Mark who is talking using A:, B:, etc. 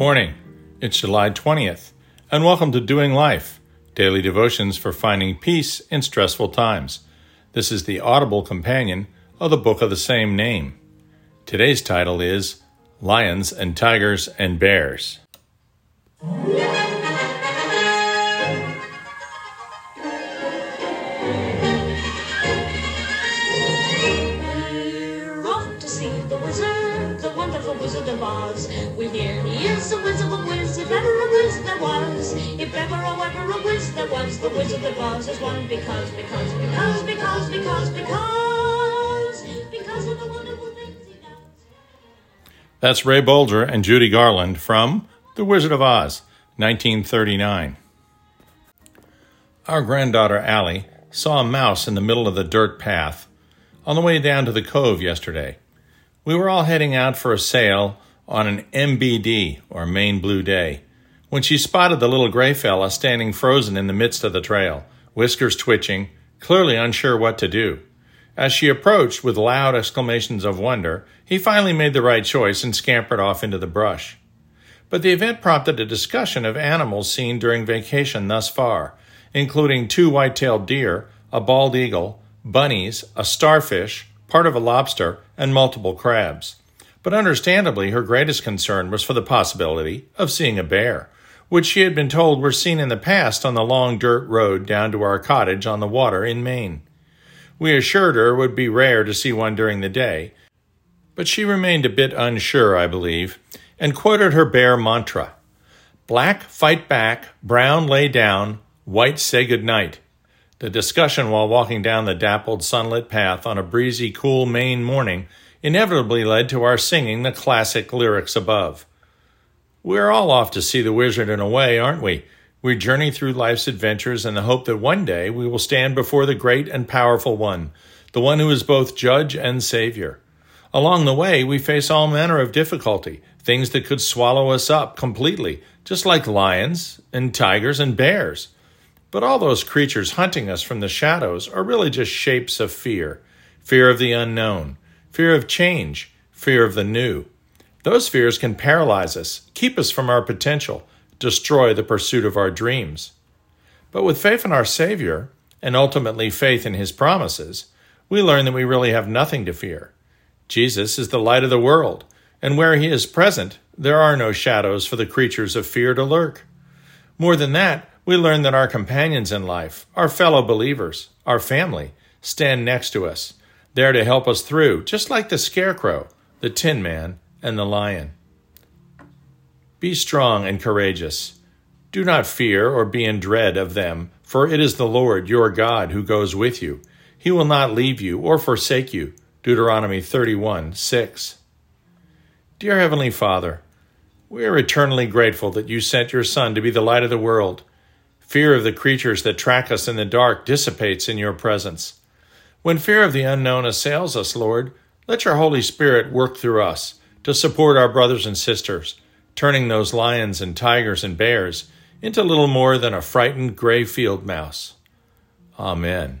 A: morning. It's July 20th, and welcome to Doing Life, daily devotions for finding peace in stressful times. This is the audible companion of the book of the same name. Today's title is Lions and Tigers and Bears.
B: The Wizard of Oz. We hear he is a wizard of whiz, if ever a whiz there was. If ever, oh, ever a whiz there was, the Wizard of Oz is one because, because, because, because, because, because, because of the wonderful things he does.
A: That's Ray Bolger and Judy Garland from The Wizard of Oz, 1939. Our granddaughter Allie saw a mouse in the middle of the dirt path on the way down to the cove yesterday. We were all heading out for a sail on an MBD, or Maine Blue Day, when she spotted the little gray fella standing frozen in the midst of the trail, whiskers twitching, clearly unsure what to do. As she approached with loud exclamations of wonder, he finally made the right choice and scampered off into the brush. But the event prompted a discussion of animals seen during vacation thus far, including two white tailed deer, a bald eagle, bunnies, a starfish, part of a lobster, and multiple crabs. But understandably, her greatest concern was for the possibility of seeing a bear, which she had been told were seen in the past on the long dirt road down to our cottage on the water in Maine. We assured her it would be rare to see one during the day, but she remained a bit unsure, I believe, and quoted her bear mantra Black fight back, brown lay down, white say good night. The discussion while walking down the dappled sunlit path on a breezy, cool Maine morning inevitably led to our singing the classic lyrics above. We're all off to see the wizard in a way, aren't we? We journey through life's adventures in the hope that one day we will stand before the great and powerful one, the one who is both judge and savior. Along the way, we face all manner of difficulty, things that could swallow us up completely, just like lions and tigers and bears. But all those creatures hunting us from the shadows are really just shapes of fear fear of the unknown, fear of change, fear of the new. Those fears can paralyze us, keep us from our potential, destroy the pursuit of our dreams. But with faith in our Savior, and ultimately faith in His promises, we learn that we really have nothing to fear. Jesus is the light of the world, and where He is present, there are no shadows for the creatures of fear to lurk. More than that, we learn that our companions in life, our fellow believers, our family, stand next to us, there to help us through, just like the scarecrow, the tin man, and the lion. Be strong and courageous. Do not fear or be in dread of them, for it is the Lord your God who goes with you. He will not leave you or forsake you. Deuteronomy 31 6. Dear Heavenly Father, we are eternally grateful that you sent your Son to be the light of the world. Fear of the creatures that track us in the dark dissipates in your presence. When fear of the unknown assails us, Lord, let your Holy Spirit work through us to support our brothers and sisters, turning those lions and tigers and bears into little more than a frightened gray field mouse. Amen.